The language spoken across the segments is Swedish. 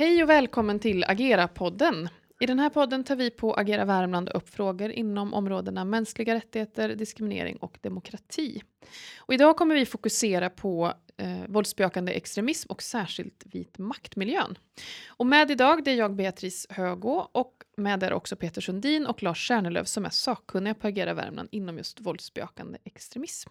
Hej och välkommen till Agera-podden. I den här podden tar vi på Agera Värmland upp frågor inom områdena mänskliga rättigheter, diskriminering och demokrati. Och idag kommer vi fokusera på eh, våldsbejakande extremism och särskilt vit maktmiljön. Och med idag det är jag Beatrice Högå och med är också Peter Sundin och Lars Kärnelöv som är sakkunniga på Agera Värmland inom just våldsbejakande extremism.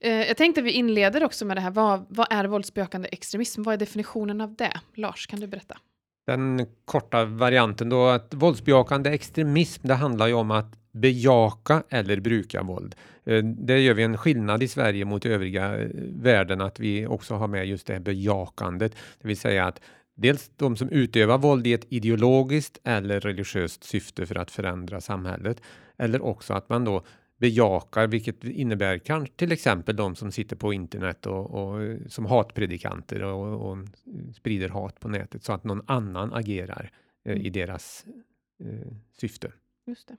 Eh, jag tänkte vi inleder också med det här, vad, vad är våldsbejakande extremism? Vad är definitionen av det? Lars, kan du berätta? Den korta varianten då, att våldsbejakande extremism, det handlar ju om att bejaka eller bruka våld. Eh, det gör vi en skillnad i Sverige mot övriga eh, världen, att vi också har med just det här bejakandet, det vill säga att dels de som utövar våld i ett ideologiskt eller religiöst syfte för att förändra samhället, eller också att man då bejakar, vilket innebär kanske till exempel de som sitter på internet och, och som hatpredikanter och, och, sprider hat på nätet så att någon annan agerar eh, i mm. deras eh, syfte. Just det.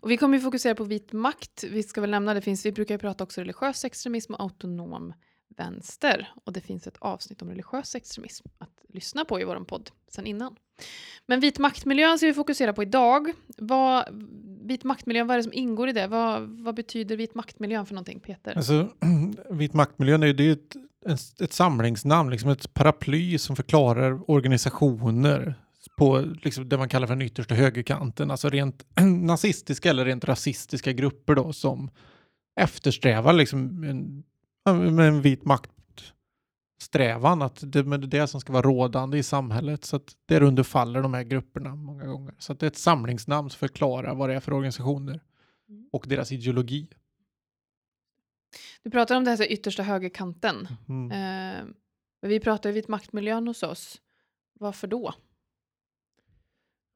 Och vi kommer ju fokusera på vit makt. Vi ska väl nämna, det finns, vi brukar ju prata också religiös extremism och autonom vänster. Och det finns ett avsnitt om religiös extremism att lyssna på i vår podd sen innan. Men vit maktmiljön ska vi fokusera på idag. Vad, vit maktmiljön, vad är det som ingår i det? Vad, vad betyder vit maktmiljön för någonting, Peter? Alltså, vit maktmiljön är ju ett, ett, ett samlingsnamn, liksom ett paraply som förklarar organisationer på liksom det man kallar för den yttersta högerkanten, alltså rent nazistiska eller rent rasistiska grupper då som eftersträvar liksom en, med en vit makt strävan att det är det som ska vara rådande i samhället. Så att därunder faller de här grupperna många gånger. Så att det är ett samlingsnamn som förklarar vad det är för organisationer och deras ideologi. Du pratar om det här så yttersta högerkanten. Mm. Eh, vi pratar ju vit maktmiljön hos oss. Varför då?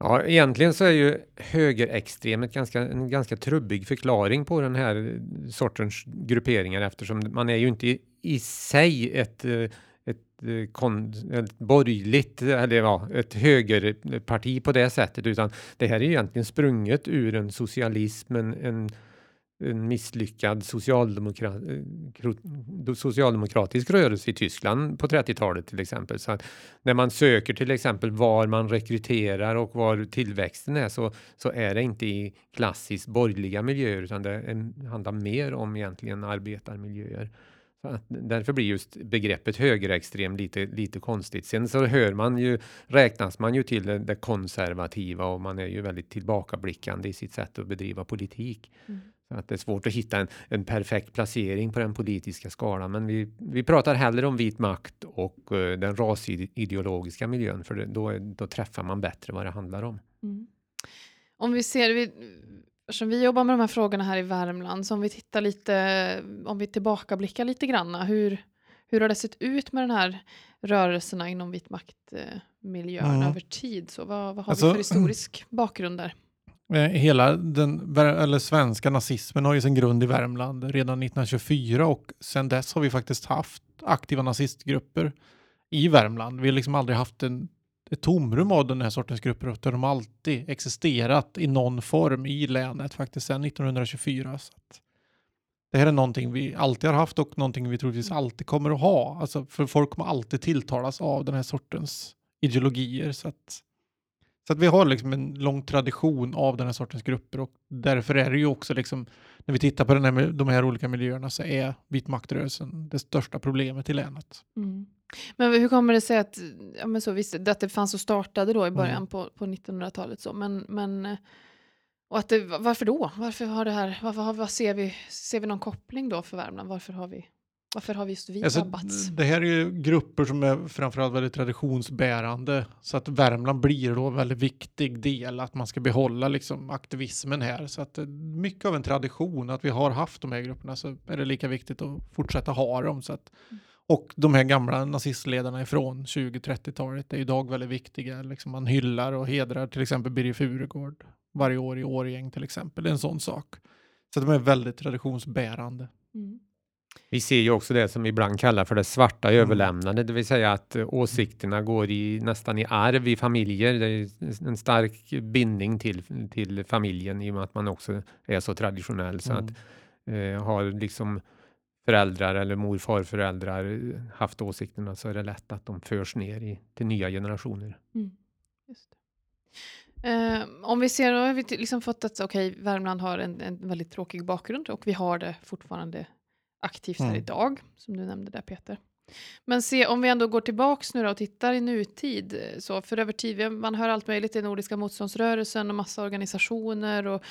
Ja, egentligen så är ju högerextrem ett ganska, en ganska trubbig förklaring på den här sortens grupperingar eftersom man är ju inte i, i sig ett, eh, ett, eh, kon, ett borgerligt eller ja, ett högerparti på det sättet utan det här är egentligen sprunget ur en socialism, en, en en misslyckad socialdemokrat, socialdemokratisk rörelse i Tyskland på 30-talet till exempel. Så när man söker till exempel var man rekryterar och var tillväxten är så, så är det inte i klassiskt borgerliga miljöer utan det är, handlar mer om egentligen arbetarmiljöer. Så att därför blir just begreppet högerextrem lite, lite konstigt. Sen så hör man ju, räknas man ju till det, det konservativa och man är ju väldigt tillbakablickande i sitt sätt att bedriva politik. Mm. Att det är svårt att hitta en, en perfekt placering på den politiska skalan. Men vi, vi pratar hellre om vit makt och uh, den rasideologiska miljön, för det, då, då träffar man bättre vad det handlar om. Mm. Om vi ser, vi, eftersom vi jobbar med de här frågorna här i Värmland, så om vi tittar lite, om vi tillbakablickar lite grann, hur, hur har det sett ut med den här rörelserna inom vit maktmiljön mm. över tid? Så vad, vad har alltså, vi för historisk bakgrund där? Eh, hela den eller svenska nazismen har ju sin grund i Värmland redan 1924 och sedan dess har vi faktiskt haft aktiva nazistgrupper i Värmland. Vi har liksom aldrig haft en, ett tomrum av den här sortens grupper utan de har alltid existerat i någon form i länet faktiskt sedan 1924. Så det här är någonting vi alltid har haft och någonting vi troligtvis alltid kommer att ha. Alltså för folk kommer alltid tilltalas av den här sortens ideologier. Så att så att vi har liksom en lång tradition av den här sortens grupper och därför är det ju också liksom, när vi tittar på den här, de här olika miljöerna så är vitmaktrörelsen det största problemet i länet. Mm. Men hur kommer det sig att, ja, men så, visst, att det fanns och startade då i början mm. på, på 1900-talet så, men, men och att det, varför då? Varför har det här, varför har, vad ser vi, ser vi någon koppling då för Värmland? Varför har vi varför har just vi alltså, drabbats? Det här är ju grupper som är framförallt väldigt traditionsbärande så att Värmland blir då en väldigt viktig del att man ska behålla liksom aktivismen här så att mycket av en tradition att vi har haft de här grupperna så är det lika viktigt att fortsätta ha dem så att mm. och de här gamla nazistledarna ifrån 20-30-talet är idag väldigt viktiga. Liksom man hyllar och hedrar till exempel Birger Furugård varje år i Årgäng till exempel. Det är en sån sak. Så de är väldigt traditionsbärande. Mm. Vi ser ju också det som vi ibland kallar för det svarta mm. överlämnandet, det vill säga att eh, åsikterna går i, nästan i arv i familjer. Det är en stark bindning till, till familjen i och med att man också är så traditionell. Så att, mm. eh, har liksom föräldrar eller morfarföräldrar haft åsikterna så är det lätt att de förs ner i, till nya generationer. Mm. Eh, om vi ser, då har vi liksom fått att okej, Värmland har en, en väldigt tråkig bakgrund och vi har det fortfarande aktivt här Mm. idag, som du nämnde där Peter. Men se, om vi ändå går tillbaks nu då och tittar i nutid, så för över tid, man hör allt möjligt i Nordiska motståndsrörelsen och massa organisationer och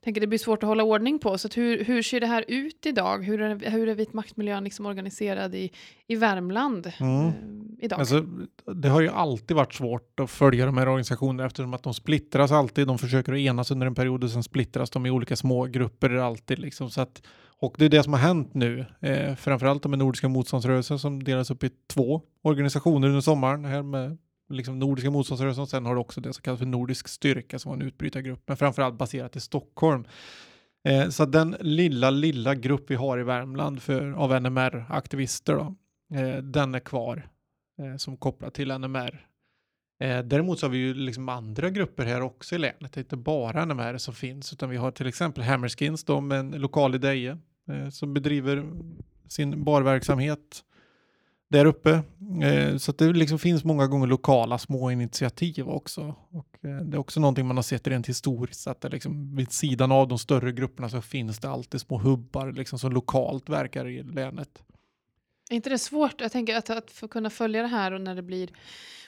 tänker det blir svårt att hålla ordning på. Så att hur, hur ser det här ut idag? Hur är, hur är vit maktmiljön liksom organiserad i, i Värmland Mm. eh, idag? Alltså, det har ju alltid varit svårt att följa de här organisationerna eftersom att de splittras alltid. De försöker att enas under en period och sen splittras de i olika små grupper alltid. Liksom. Så att, och det är det som har hänt nu. Eh, framförallt med Nordiska motståndsrörelsen som delas upp i två organisationer under sommaren. Här med liksom Nordiska motståndsrörelsen och sen har du också det som kallas för Nordisk styrka som var en utbrytargrupp. Men framförallt baserat i Stockholm. Eh, så den lilla, lilla grupp vi har i Värmland för, av NMR-aktivister då, eh, den är kvar eh, som kopplat till NMR. Eh, däremot så har vi ju liksom andra grupper här också i länet. Det är inte bara de här som finns utan vi har till exempel Hammerskins då med en lokal i Deje eh, som bedriver sin barverksamhet där uppe. Eh, så att det liksom finns många gånger lokala små initiativ också. Och, eh, det är också någonting man har sett rent historiskt att det liksom, vid sidan av de större grupperna så finns det alltid små hubbar liksom, som lokalt verkar i länet. Är inte det svårt? Jag tänker att, att få kunna följa det här och när det blir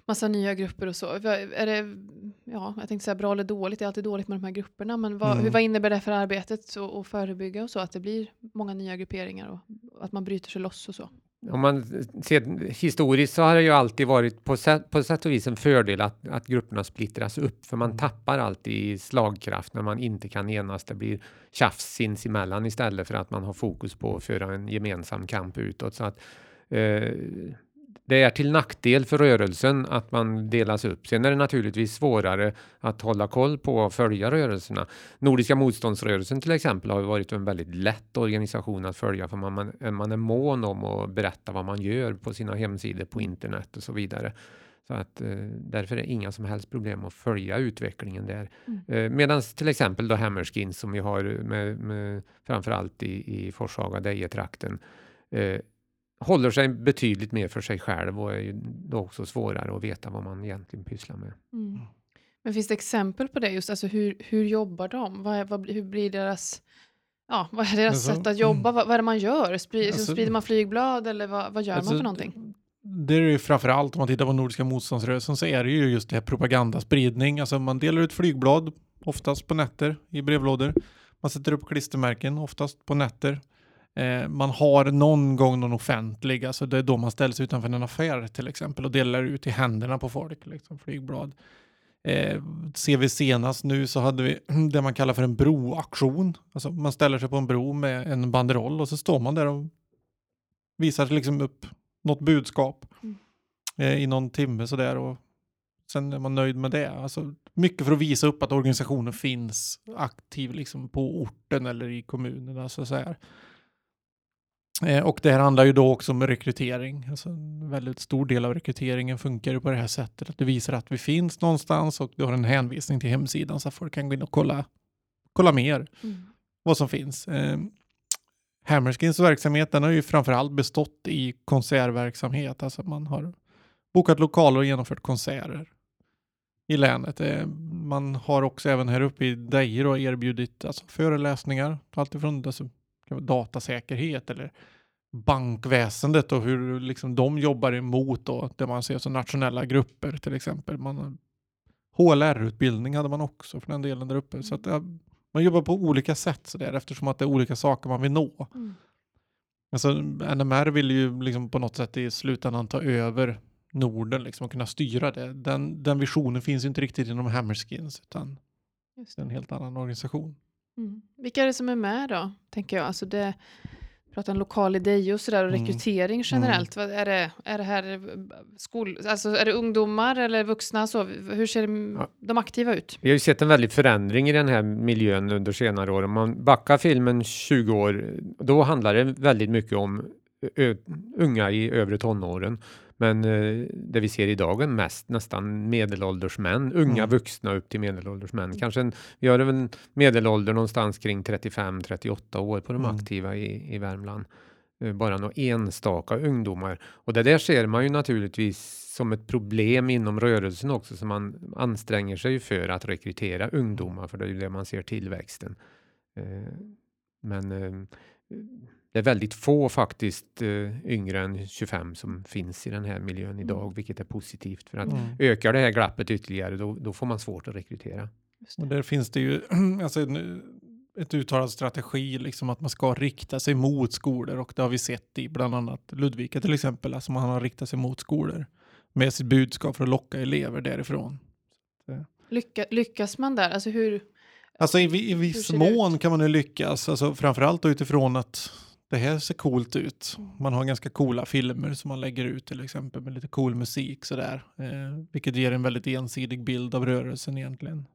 massa nya grupper och så. Är det, ja, jag tänkte säga bra eller dåligt, det är alltid dåligt med de här grupperna, men vad, Mm. hur, vad innebär det för arbetet och, och förebygga och så, att det blir många nya grupperingar och att man bryter sig loss och så? Om man ser historiskt så har det ju alltid varit på sätt, på sätt och vis en fördel att, att grupperna splittras upp, för man Mm. tappar alltid slagkraft när man inte kan enas. Det blir tjafs sinsemellan istället för att man har fokus på att föra en gemensam kamp utåt. Så att, eh, det är till nackdel för rörelsen att man delas upp. Sen är det naturligtvis svårare att hålla koll på och följa rörelserna. Nordiska motståndsrörelsen till exempel har varit en väldigt lätt organisation att följa för man, man, man är mån om att berätta vad man gör på sina hemsidor på internet och så vidare. Så att eh, därför är det inga som helst problem att följa utvecklingen där. Mm. Eh, Medan till exempel då Hammerskins som vi har med, med framförallt i, i Forshaga Deje-trakten eh, håller sig betydligt mer för sig själv och är ju då också svårare att veta vad man egentligen pysslar med. Mm. Men finns det exempel på det just, alltså hur, hur jobbar de? Vad är, vad, hur blir deras, ja, vad är deras Alltså, sätt att jobba? Vad, vad är det man gör? Spri, Alltså- sprider man flygblad eller vad, vad gör Alltså, man för någonting? Det är ju framförallt om man tittar på Nordiska motståndsrörelsen så är det ju just det här propagandaspridning. Alltså man delar ut flygblad, oftast på nätter i brevlådor. Man sätter upp klistermärken, oftast på nätter. Eh, man har någon gång någon offentlig, alltså det är då man ställs utanför en affär till exempel och delar ut i händerna på folk, liksom flygblad. Eh, ser vi senast nu så hade vi det man kallar för en broaktion. Alltså man ställer sig på en bro med en banderoll och så står man där och visar liksom upp något budskap Mm. eh, i någon timme sådär och sen är man nöjd med det. Alltså, mycket för att visa upp att organisationen finns aktiv liksom, på orten eller i kommunerna. Så att säga. Eh, och det här handlar ju då också om rekrytering. Alltså, en väldigt stor del av rekryteringen funkar ju på det här sättet. Att det visar att vi finns någonstans och du har en hänvisning till hemsidan så att folk kan gå in och kolla, kolla mer Mm. vad som finns. Eh, Hammerskins verksamhet den har ju framförallt bestått i konsertverksamhet. Alltså man har bokat lokaler och genomfört konserter i länet. Eh, man har också även här uppe i Deje erbjudit alltså, föreläsningar. Alltifrån alltså, datasäkerhet eller bankväsendet och hur liksom, de jobbar emot då, det man ser som nationella grupper till exempel. Man HLR-utbildning hade man också för den delen där uppe. Så att, ja, man jobbar på olika sätt så där, eftersom att det är olika saker man vill nå. Mm. Alltså, NMR vill ju liksom på något sätt i slutändan ta över Norden liksom, och kunna styra det. Den, den visionen finns inte riktigt inom Hammerskins utan Just det en helt annan organisation. Mm. Vilka är det som är med då, tänker jag? Alltså det, pratar en lokal idé och sådär och Mm. rekrytering generellt. Vad är, det, är det här eh, skol, alltså är det ungdomar eller vuxna? Så, hur ser de, Ja. de aktiva ut? Vi har ju sett en väldig förändring i den här miljön under senare år. Om man backar filmen 20 år, då handlar det väldigt mycket om unga i övre tonåren. Men eh, det vi ser idag är mest nästan medelålders män, unga Mm. vuxna upp till medelålders män. Kanske en, vi har en medelålder någonstans kring 35-38 år på de Mm. aktiva i, i Värmland. eh, bara några enstaka ungdomar. Och det där ser man ju naturligtvis som ett problem inom rörelsen också, så man anstränger sig för att rekrytera ungdomar, för det är ju det man ser tillväxten. Eh, men eh, det är väldigt få faktiskt eh, yngre än 25 som finns i den här miljön idag, Mm. vilket är positivt. För att Mm. ökar det här glappet ytterligare, då, då får man svårt att rekrytera. Och där finns det ju alltså, en, ett uttalad strategi, liksom att man ska rikta sig mot skolor och det har vi sett i bland annat Ludvika till exempel, alltså man har riktat sig mot skolor med sitt budskap för att locka elever därifrån. Lycka, lyckas man där? Alltså hur? Alltså i, i viss mån kan man ju lyckas, alltså framförallt utifrån att det här ser coolt ut. Mm. Man har ganska coola filmer som man lägger ut till exempel med lite cool musik sådär. Eh, vilket ger en väldigt ensidig bild av rörelsen egentligen.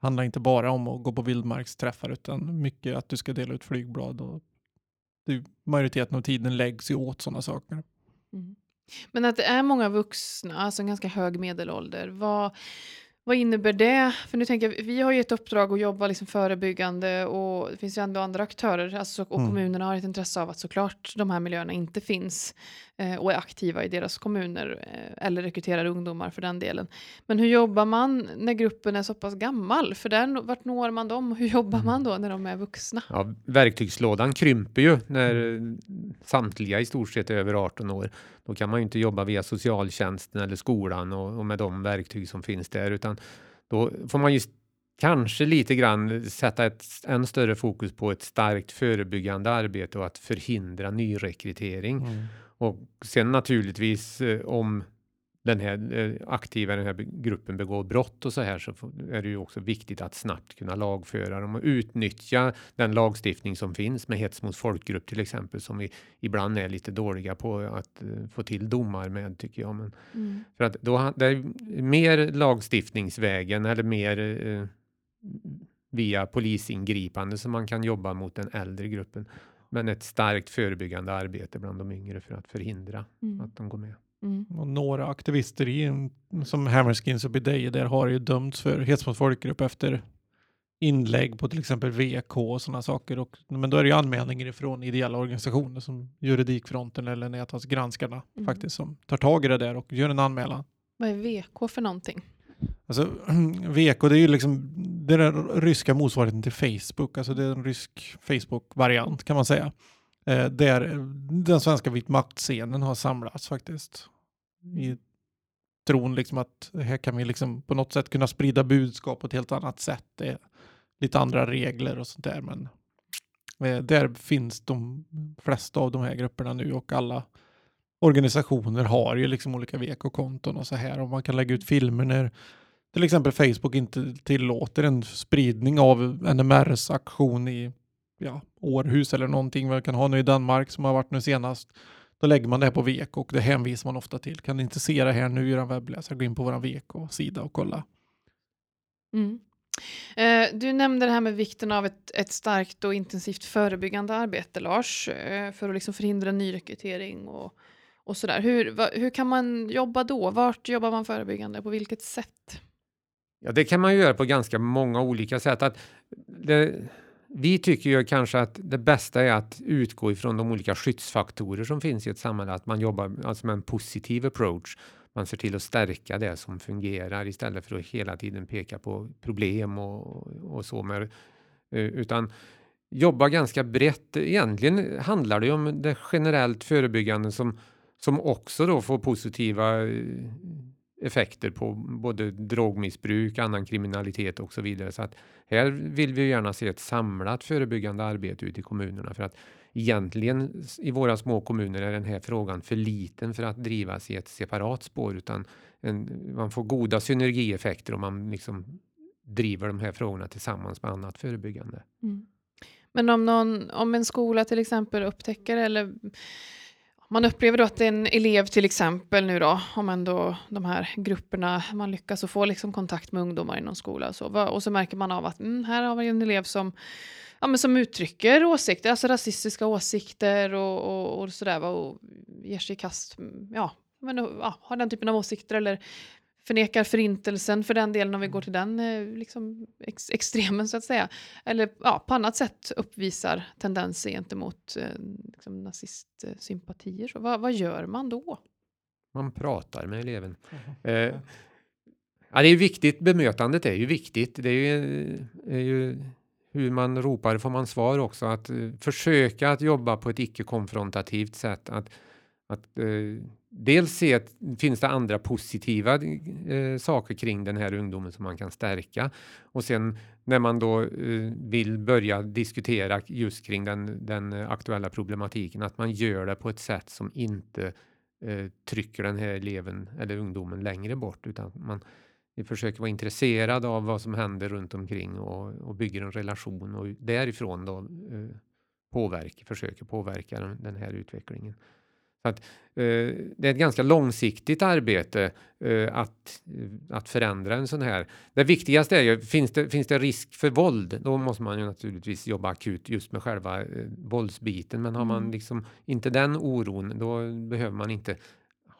Handlar inte bara om att gå på vildmarksträffar utan mycket att du ska dela ut flygblad och det, majoriteten av tiden läggs ju åt sådana saker. Mm. Men att det är många vuxna, alltså en ganska hög medelålder, vad, vad innebär det? För nu tänker jag, vi har ju ett uppdrag att jobba liksom förebyggande och det finns ju ändå andra aktörer alltså, och Mm. kommunerna har ett intresse av att såklart de här miljöerna inte finns eh, och är aktiva i deras kommuner eh, eller rekryterar ungdomar för den delen. Men hur jobbar man när gruppen är så pass gammal? För där, vart når man dem? Hur jobbar man då när de är vuxna? Ja, verktygslådan krymper ju när eh, samtliga i stort sett är över 18 år. Då kan man ju inte jobba via socialtjänsten eller skolan och, och med de verktyg som finns där, utan då får man ju kanske lite grann sätta ett än större fokus på ett starkt förebyggande arbete och att förhindra nyrekrytering. Och sen naturligtvis eh, om den här eh, aktiva i den här gruppen begår brott och så här så är det ju också viktigt att snabbt kunna lagföra dem och utnyttja den lagstiftning som finns med hets mot folkgrupp till exempel som vi ibland är lite dåliga på att eh, få till domar med tycker jag. Men Mm. för att då det är mer lagstiftningsvägen eller mer eh, via polisingripande som man kan jobba mot den äldre gruppen. Men ett starkt förebyggande arbete bland de yngre för att förhindra Mm. att de går med. Mm. Och några aktivister i, som Hammerskins och Bideje där har ju dömts för hets mot folkgrupp efter inlägg på till exempel VK och sådana saker. Och, men då är det ju anmälningar ifrån ideella organisationer som Juridikfronten eller Näthavsgranskarna Mm. faktiskt som tar tag i det där och gör en anmälan. Vad är VK för någonting? Alltså VK det är ju liksom det är den ryska motsvarigheten till Facebook. Alltså det är en rysk Facebook-variant kan man säga. Eh, där den svenska vit makt-scenen har samlats faktiskt. I tron liksom att här kan vi liksom på något sätt kunna sprida budskap på ett helt annat sätt. Det är lite andra regler och sånt där. Men eh, där finns de flesta av de här grupperna nu och alla organisationer har ju liksom olika VK-konton och så här. Och man kan lägga ut filmer när till exempel Facebook inte tillåter en spridning av NMRs aktion i ja, Århus eller någonting man kan ha nu i Danmark som har varit nu senast. Då lägger man det här på VK och det hänvisar man ofta till. Kan ni inte se det här nu i er webbläsare, gå in på vår VK-sida och kolla. Mm. Eh, du nämnde det här med vikten av ett, ett starkt och intensivt förebyggande arbete, Lars, eh, för att liksom förhindra nyrekrytering och, och sådär. Hur, va, hur kan man jobba då? Vart jobbar man förebyggande? På vilket sätt? Ja, det kan man ju göra på ganska många olika sätt. Att det, vi tycker ju kanske att det bästa är att utgå ifrån de olika skyddsfaktorer som finns i ett samhälle, att man jobbar alltså med en positiv approach. Man ser till att stärka det som fungerar istället för att hela tiden peka på problem och, och så. Med, eh, utan jobba ganska brett. Egentligen handlar det ju om det generellt förebyggande som, som också då får positiva eh, effekter på både drogmissbruk, annan kriminalitet och så vidare. Så att här vill vi gärna se ett samlat förebyggande arbete ute i kommunerna för att egentligen i våra små kommuner är den här frågan för liten för att drivas i ett separat spår utan en, man får goda synergieffekter om man liksom driver de här frågorna tillsammans med annat förebyggande. Mm. Men om, någon, om en skola till exempel upptäcker eller man upplever då att en elev till exempel nu då, om ändå de här grupperna, man lyckas få liksom kontakt med ungdomar i någon skola och så, och så märker man av att mm, här har vi en elev som, ja, men som uttrycker åsikter, alltså rasistiska åsikter och, och, och sådär, och ger sig i kast, mm, ja, men, ja, har den typen av åsikter eller förnekar förintelsen för den delen om vi går till den eh, liksom, ex extremen så att säga. Eller ja, på annat sätt uppvisar tendenser gentemot eh, liksom, nazistsympatier. Så vad, vad gör man då? Man pratar med eleven. Eh, ja, det är viktigt, bemötandet är ju viktigt. Det är ju, är ju hur man ropar får man svar också. Att eh, försöka att jobba på ett icke-konfrontativt sätt. Att, att eh, dels se att finns det andra positiva eh, saker kring den här ungdomen som man kan stärka och sen när man då eh, vill börja diskutera just kring den, den aktuella problematiken att man gör det på ett sätt som inte eh, trycker den här eleven eller ungdomen längre bort utan man vi försöker vara intresserad av vad som händer runt omkring och, och bygger en relation och därifrån då eh, påverka, försöker påverka den, den här utvecklingen. Så att, eh, det är ett ganska långsiktigt arbete eh, att, att förändra en sån här. Det viktigaste är ju, finns det, finns det risk för våld, då måste man ju naturligtvis jobba akut just med själva eh, våldsbiten. Men har man Mm. liksom inte den oron, då behöver man inte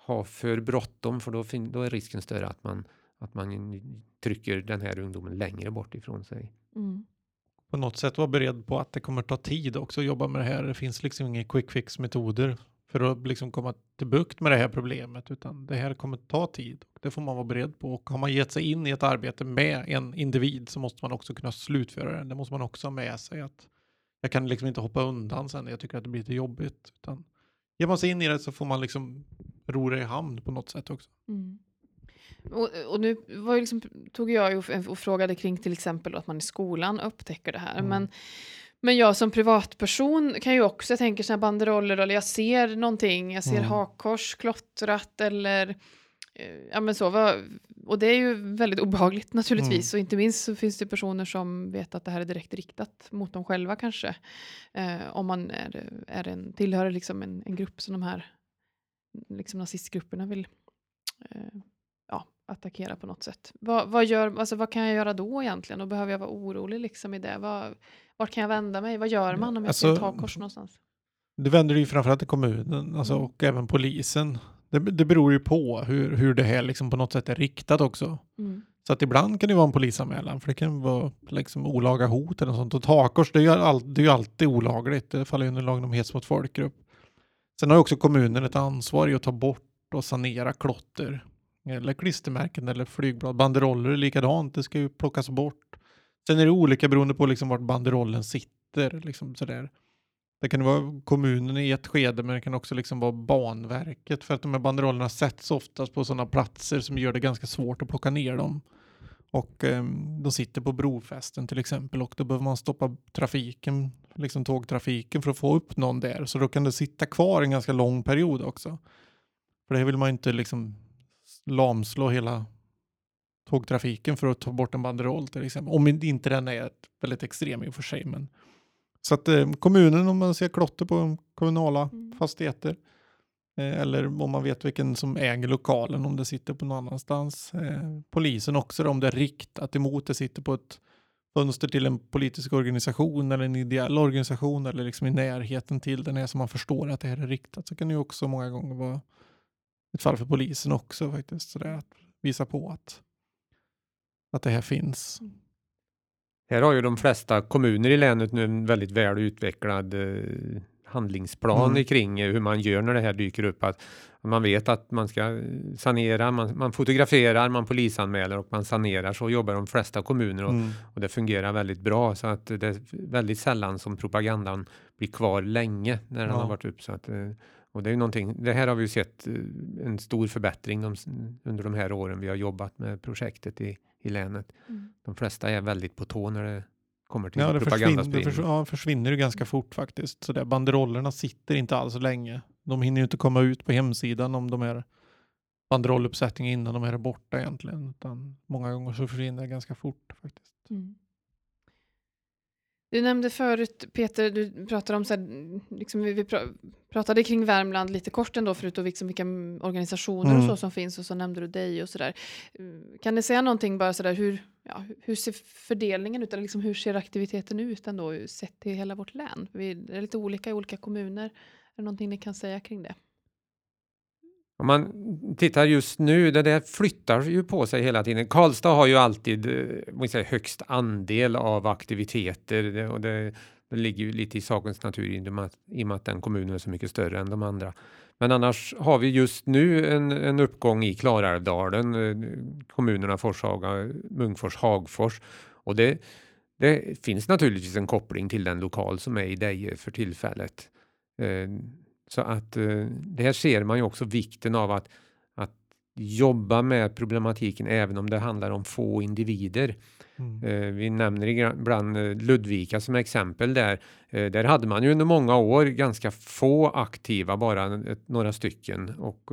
ha för bråttom, för då, då är risken större att man, att man trycker den här ungdomen längre bort ifrån sig. Mm. På något sätt vara beredd på att det kommer ta tid också att jobba med det här. Det finns liksom inga quick fix metoder för att liksom komma till bukt med det här problemet, utan det här kommer ta tid. Det får man vara beredd på. Och har man gett sig in i ett arbete med en individ så måste man också kunna slutföra det. Det måste man också ha med sig att jag kan liksom inte hoppa undan sen när jag tycker att det blir lite jobbigt. Utan ger man sig in i det så får man liksom ro det i hamn på något sätt också. Mm. Och, och nu liksom, tog jag och, och frågade kring till exempel att man i skolan upptäcker det här. Mm. Men, men jag som privatperson kan ju också, jag tänker såna banderoller eller jag ser någonting, jag ser Mm. hakkors klottrat eller eh, ja men så. Och det är ju väldigt obehagligt naturligtvis. Och inte minst så finns det personer som vet att det här är direkt riktat mot dem själva kanske. Eh, om man är, är en, tillhör liksom en, en grupp som de här liksom nazistgrupperna vill eh, ja, attackera på något sätt. Vad, vad, gör, alltså, vad kan jag göra då egentligen? Och behöver jag vara orolig liksom i det? Vad, vart kan jag vända mig? Vad gör man om jag ser ett Alltså, hakkors någonstans? Det vänder ju framförallt till kommunen alltså, Mm. och även polisen. Det, det beror ju på hur, hur det här liksom på något sätt är riktat också. Mm. Så att ibland kan det vara en polisanmälan för det kan vara liksom olaga hot eller något sånt. Och takors, det är ju, all, det är ju alltid olagligt. Det faller ju under lagen om hets mot folkgrupp. Sen har ju också kommunen ett ansvar i att ta bort och sanera klotter. Eller klistermärken eller flygblad. Banderoller är likadant, det ska ju plockas bort. Sen är det olika beroende på liksom vart banderollen sitter. Liksom sådär. Det kan ju vara kommunen i ett skede men det kan också liksom vara banverket för att de här banderollerna sätts oftast på sådana platser som gör det ganska svårt att plocka ner dem. Och eh, de sitter på brofästen till exempel och då behöver man stoppa trafiken, liksom tågtrafiken för att få upp någon där. Så då kan det sitta kvar en ganska lång period också. För det vill man inte liksom lamslå hela tågtrafiken för att ta bort en banderoll till exempel. Om inte den är väldigt extrem i och för sig. Men... Så att eh, kommunen om man ser klotter på kommunala Mm. fastigheter eh, eller om man vet vilken som äger lokalen om det sitter på någon annanstans. Eh, polisen också då, om det är riktat emot det sitter på ett fönster till en politisk organisation eller en ideell organisation eller liksom i närheten till den är så man förstår att det här är riktat så kan det ju också många gånger vara ett fall för polisen också faktiskt. Så att visa på att, att det här finns. Här har ju de flesta kommuner i länet nu en väldigt väl utvecklad eh, handlingsplan Mm. kring eh, hur man gör när det här dyker upp. Att man vet att man ska eh, sanera, man, man fotograferar, man polisanmäler och man sanerar. Så jobbar de flesta kommuner och, Mm. och det fungerar väldigt bra. Så att det är väldigt sällan som propagandan blir kvar länge när den Ja. har varit upp. Så att, och det är ju någonting, det här har vi sett en stor förbättring de, under de här åren vi har jobbat med projektet i, i länet. Mm. De flesta är väldigt på tå när det kommer till Ja, det försvinner, det propagandaspridning. förs ja, försvinner ju ganska fort faktiskt. Så där, banderollerna sitter inte alls länge. De hinner ju inte komma ut på hemsidan om de är banderolluppsättning innan de är borta egentligen. Utan många gånger så försvinner det ganska fort faktiskt. Mm. Du nämnde förut, Peter, du pratade om så här, liksom vi, vi pra- pratade kring Värmland lite kort ändå, förutom liksom vilka mm, organisationer och Mm. så som finns, och så nämnde du dig och sådär. Kan ni säga någonting bara sådär, hur, ja, hur ser fördelningen ut, eller liksom hur ser aktiviteten ut ändå, sett till hela vårt län? Vi, är lite olika i olika kommuner. Är det någonting ni kan säga kring det? Om man tittar just nu, det där flyttar ju på sig hela tiden. Karlstad har ju alltid eh, säga, högst andel av aktiviteter och det, det ligger ju lite i sakens natur i och, med att, i och med att den kommunen är så mycket större än de andra. Men annars har vi just nu en, en uppgång i Klarälvdalen, eh, kommunerna Forshaga, Munkfors, Hagfors och det, det finns naturligtvis en koppling till den lokal som är i Deje för tillfället. Eh, Eh, så att eh, det här ser man ju också vikten av att, att jobba med problematiken även om det handlar om få individer. Mm. Eh, vi nämner ibland eh, Ludvika som exempel där. Där hade man ju under många år ganska få aktiva, bara några stycken och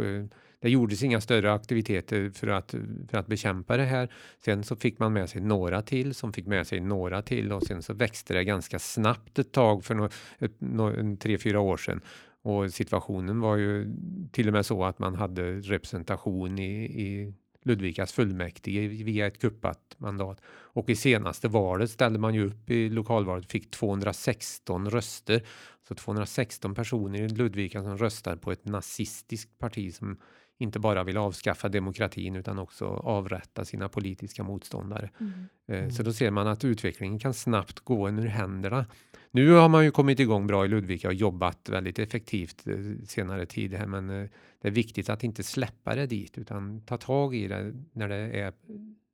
det gjordes inga större aktiviteter för att, för att bekämpa det här. Sen så fick man med sig några till som fick med sig några till och sen så växte det ganska snabbt ett tag för no, ett, no, tre, fyra år sedan och situationen var ju till och med så att man hade representation i, i Ludvikas fullmäktige via ett kuppat mandat. Och i senaste valet ställde man ju upp i lokalvalet fick 216 röster. Så 216 personer i Ludvika som röstar på ett nazistiskt parti som inte bara vill avskaffa demokratin utan också avrätta sina politiska motståndare. Mm. Eh, så då ser man att utvecklingen kan snabbt gå en ur händerna. Nu har man ju kommit igång bra i Ludvika och jobbat väldigt effektivt eh, senare tid här, men eh, det är viktigt att inte släppa det dit utan ta tag i det när det är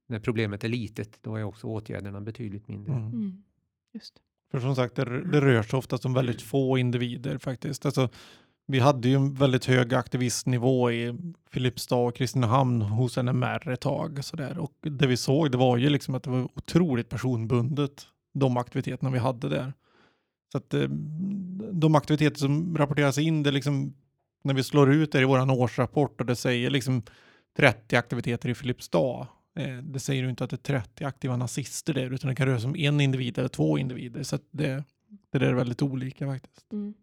när problemet är litet. Då är också åtgärderna betydligt mindre. Mm. Mm. Just. För som sagt, det, det rör sig oftast om väldigt få individer faktiskt. Alltså, vi hade ju en väldigt hög aktivistnivå i Filipstad och Kristinehamn hos NMR ett tag. Sådär. Och det vi såg det var ju liksom att det var otroligt personbundet, de aktiviteterna vi hade där. Så att eh, de aktiviteter som rapporteras in, det liksom, när vi slår ut det i vår årsrapport och det säger liksom 30 aktiviteter i Filipstad. Eh, det säger ju inte att det är 30 aktiva nazister där, utan det kan röra sig om en individ eller två individer. Så det, det är väldigt olika faktiskt. Mm.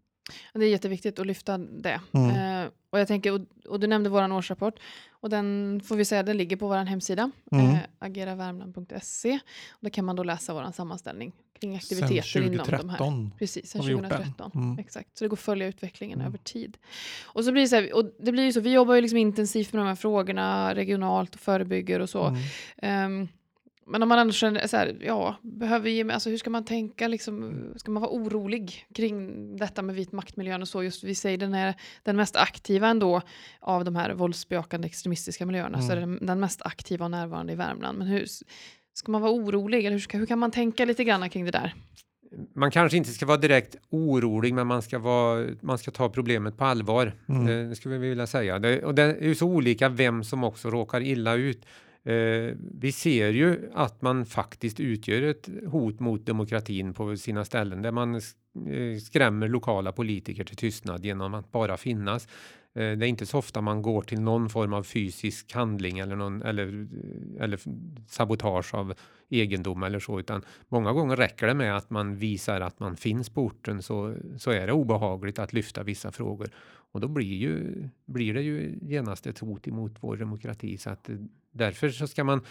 Det är jätteviktigt att lyfta det. Mm. Eh, och jag tänker, och, och, du nämnde vår årsrapport och den får vi säga, den ligger på vår hemsida, mm. eh, ageravärmland.se. Där kan man då läsa vår sammanställning kring aktiviteter inom de här. Precis, sen 2013. Mm. Exakt, så det går att följa utvecklingen mm. över tid. Och så blir det så här, och det blir så, vi jobbar ju liksom intensivt med de här frågorna regionalt och förebygger och så. Um, men om man ändå känner så här, ja, behöver ge, alltså hur ska man tänka liksom, ska man vara orolig kring detta med vit maktmiljön och så, just vi säger den är den mest aktiva ändå av de här våldsbejakande extremistiska miljöerna, mm. så är det den mest aktiva och närvarande i Värmland. Men hur, ska man vara orolig, eller hur, ska, hur kan man tänka lite grann kring det där? Man kanske inte ska vara direkt orolig, men man ska, vara, man ska ta problemet på allvar. Mm. Det skulle vi vilja säga. Det, och det är ju så olika vem som också råkar illa ut. Eh, vi ser ju att man faktiskt utgör ett hot mot demokratin på sina ställen där man eh, skrämmer lokala politiker till tystnad genom att bara finnas. Eh, det är inte så ofta man går till någon form av fysisk handling eller, någon, eller, eller sabotage av egendom eller så, utan många gånger räcker det med att man visar att man finns på orten så, så är det obehagligt att lyfta vissa frågor. Och då blir, ju, blir det ju genast ett hot emot vår demokrati. Så att därför så ska man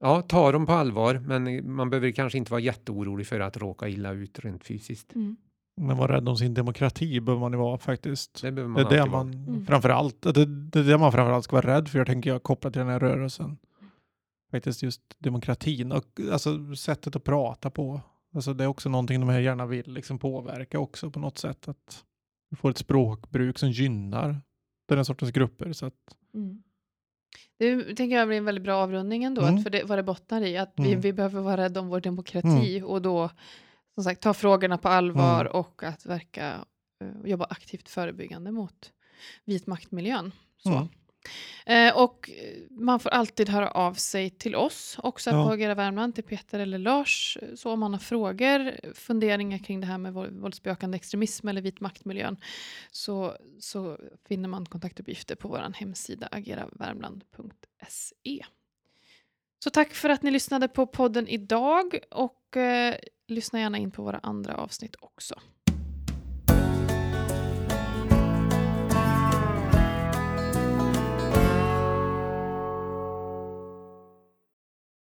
ja, ta dem på allvar, men man behöver kanske inte vara jätteorolig för att råka illa ut rent fysiskt. Mm. Men vara rädd om sin demokrati behöver man ju vara faktiskt. Det behöver man det är det man mm. framförallt, det, det är det man framförallt ska vara rädd för, jag tänker jag, kopplat till den här rörelsen. Faktiskt just demokratin och alltså sättet att prata på. Alltså det är också någonting de här gärna vill liksom påverka också på något sätt. Att vi får ett språkbruk som gynnar den sortens grupper. Så att... Mm. Det tänker jag blir en väldigt bra avrundning ändå, mm. för det, vad det bottnar i, att vi, mm. vi behöver vara rädda om vår demokrati mm. och då som sagt ta frågorna på allvar mm. och att verka uh, jobba aktivt förebyggande mot vitmaktmiljön. Så. Eh, och man får alltid höra av sig till oss också ja. på Agera Värmland, till Peter eller Lars. Så om man har frågor, funderingar kring det här med våldsbejakande extremism eller vit maktmiljön så, så finner man kontaktuppgifter på vår hemsida ageravärmland.se. Så tack för att ni lyssnade på podden idag och eh, lyssna gärna in på våra andra avsnitt också.